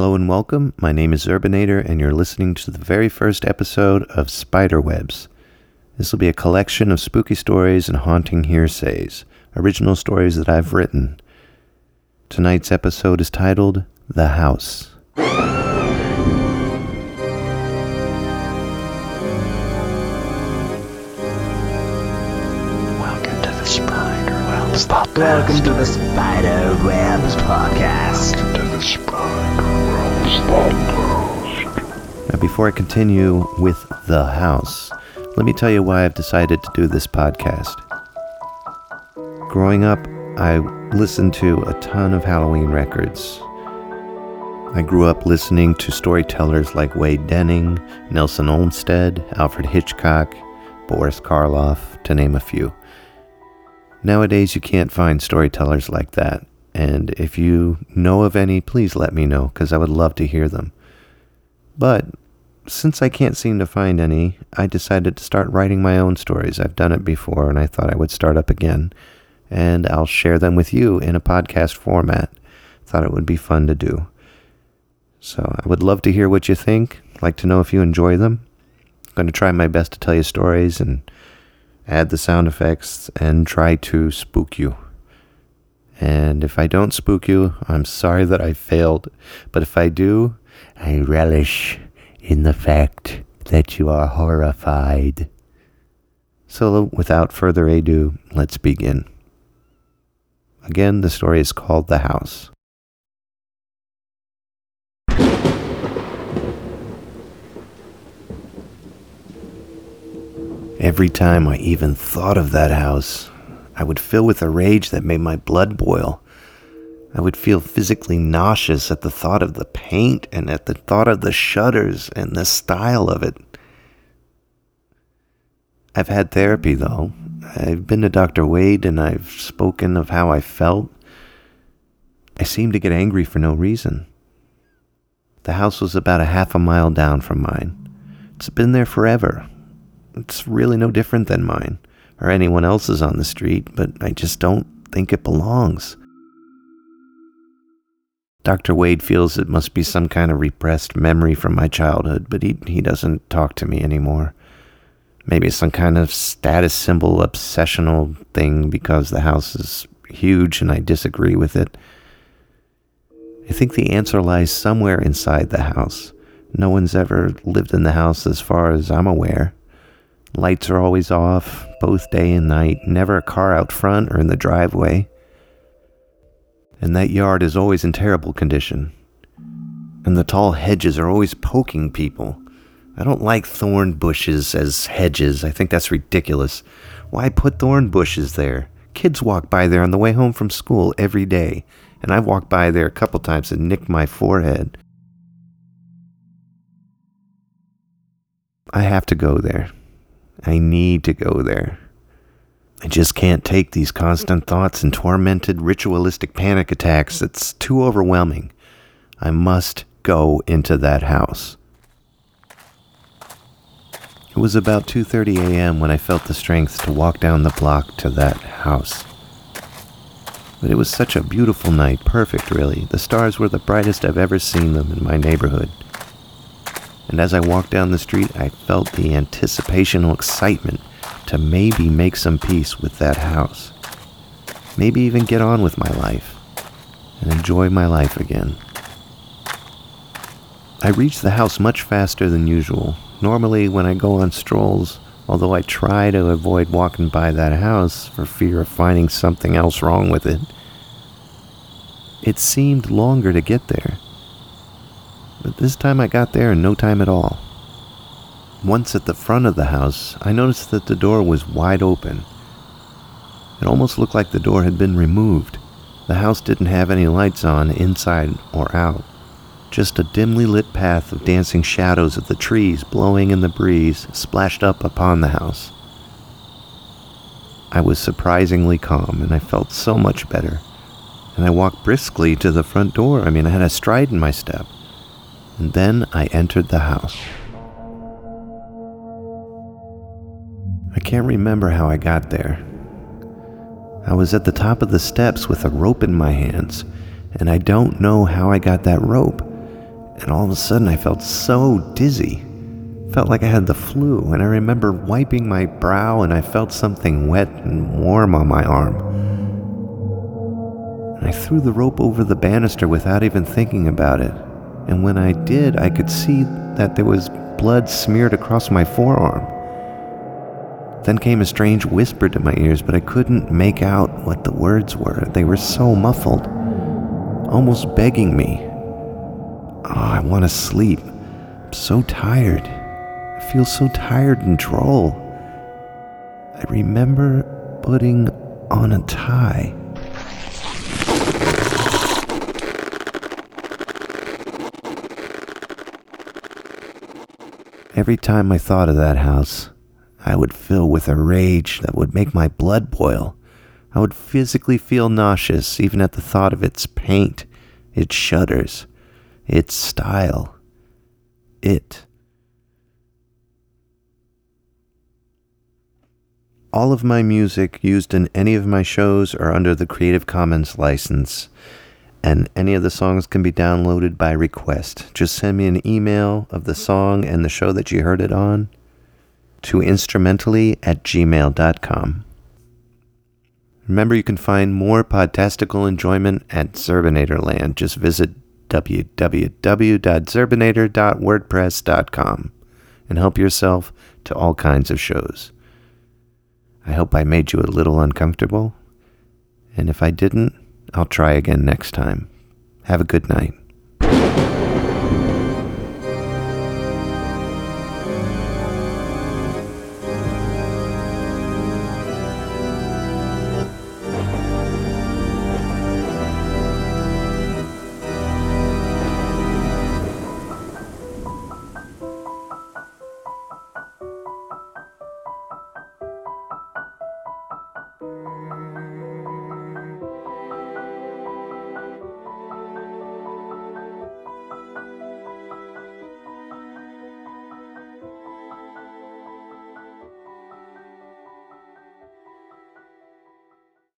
Hello and welcome. My name is Zerbinator, and you're listening to the very first episode of Spiderwebs. This will be a collection of spooky stories and haunting hearsays, original stories that I've written. Tonight's episode is titled The House. Welcome to the Spiderwebs podcast. Welcome to the Spider Webs podcast. to the Spiderwebs podcast. Now, before I continue with The House, let me tell you why I've decided to do this podcast. Growing up, I listened to a ton of Halloween records. I grew up listening to storytellers like Wade Denning, Nelson Olmsted, Alfred Hitchcock, Boris Karloff, to name a few. Nowadays, you can't find storytellers like that, and if you know of any, please let me know, because I would love to hear them. But since I can't seem to find any, I decided to start writing my own stories. I've done it before, and I thought I would start up again, and I'll share them with you in a podcast format. Thought it would be fun to do. So I would love to hear what you think. Like to know if you enjoy them. I'm going to try my best to tell you stories and add the sound effects and try to spook you. And if I don't spook you, I'm sorry that I failed. But if I do, I relish in the fact that you are horrified. So without further ado, let's begin. Again, the story is called The House. Every time I even thought of that house, I would fill with a rage that made my blood boil. I would feel physically nauseous at the thought of the paint and at the thought of the shutters and the style of it. I've had therapy though. I've been to Dr. Wade and I've spoken of how I felt. I seemed to get angry for no reason. The house was about a half a mile down from mine. It's been there forever. It's really no different than mine or anyone else's on the street, but I just don't think it belongs. Dr. Wade feels it must be some kind of repressed memory from my childhood, but he, he doesn't talk to me anymore. Maybe some kind of status symbol obsessional thing because the house is huge and I disagree with it. I think the answer lies somewhere inside the house. No one's ever lived in the house as far as I'm aware. Lights are always off, both day and night, never a car out front or in the driveway. And that yard is always in terrible condition. And the tall hedges are always poking people. I don't like thorn bushes as hedges. I think that's ridiculous. Why put thorn bushes there? Kids walk by there on the way home from school every day, and I've walked by there a couple times and nicked my forehead. I have to go there. I need to go there. I just can't take these constant thoughts and tormented ritualistic panic attacks. It's too overwhelming. I must go into that house. It was about 2:30 a.m. when I felt the strength to walk down the block to that house. But it was such a beautiful night, perfect really. The stars were the brightest I've ever seen them in my neighborhood. And as I walked down the street, I felt the anticipational excitement to maybe make some peace with that house. Maybe even get on with my life and enjoy my life again. I reached the house much faster than usual. Normally, when I go on strolls, although I try to avoid walking by that house for fear of finding something else wrong with it, it seemed longer to get there. But this time I got there in no time at all. Once at the front of the house, I noticed that the door was wide open. It almost looked like the door had been removed. The house didn't have any lights on inside or out. Just a dimly lit path of dancing shadows of the trees blowing in the breeze splashed up upon the house. I was surprisingly calm and I felt so much better. And I walked briskly to the front door. I mean, I had a stride in my step. And then I entered the house. I can't remember how I got there. I was at the top of the steps with a rope in my hands, and I don't know how I got that rope. and all of a sudden I felt so dizzy. Felt like I had the flu, and I remember wiping my brow and I felt something wet and warm on my arm. And I threw the rope over the banister without even thinking about it. And when I did, I could see that there was blood smeared across my forearm. Then came a strange whisper to my ears, but I couldn't make out what the words were. They were so muffled, almost begging me. Oh, I want to sleep. I'm so tired. I feel so tired and droll. I remember putting on a tie. Every time I thought of that house, I would fill with a rage that would make my blood boil. I would physically feel nauseous even at the thought of its paint, its shutters, its style, it. All of my music used in any of my shows are under the Creative Commons license, and any of the songs can be downloaded by request. Just send me an email of the song and the show that you heard it on to instrumentally at gmail.com. Remember, you can find more podtastical enjoyment at Zerbinatorland. Just visit www.zerbinator.wordpress.com and help yourself to all kinds of shows. I hope I made you a little uncomfortable, and if I didn't, I'll try again next time. Have a good night.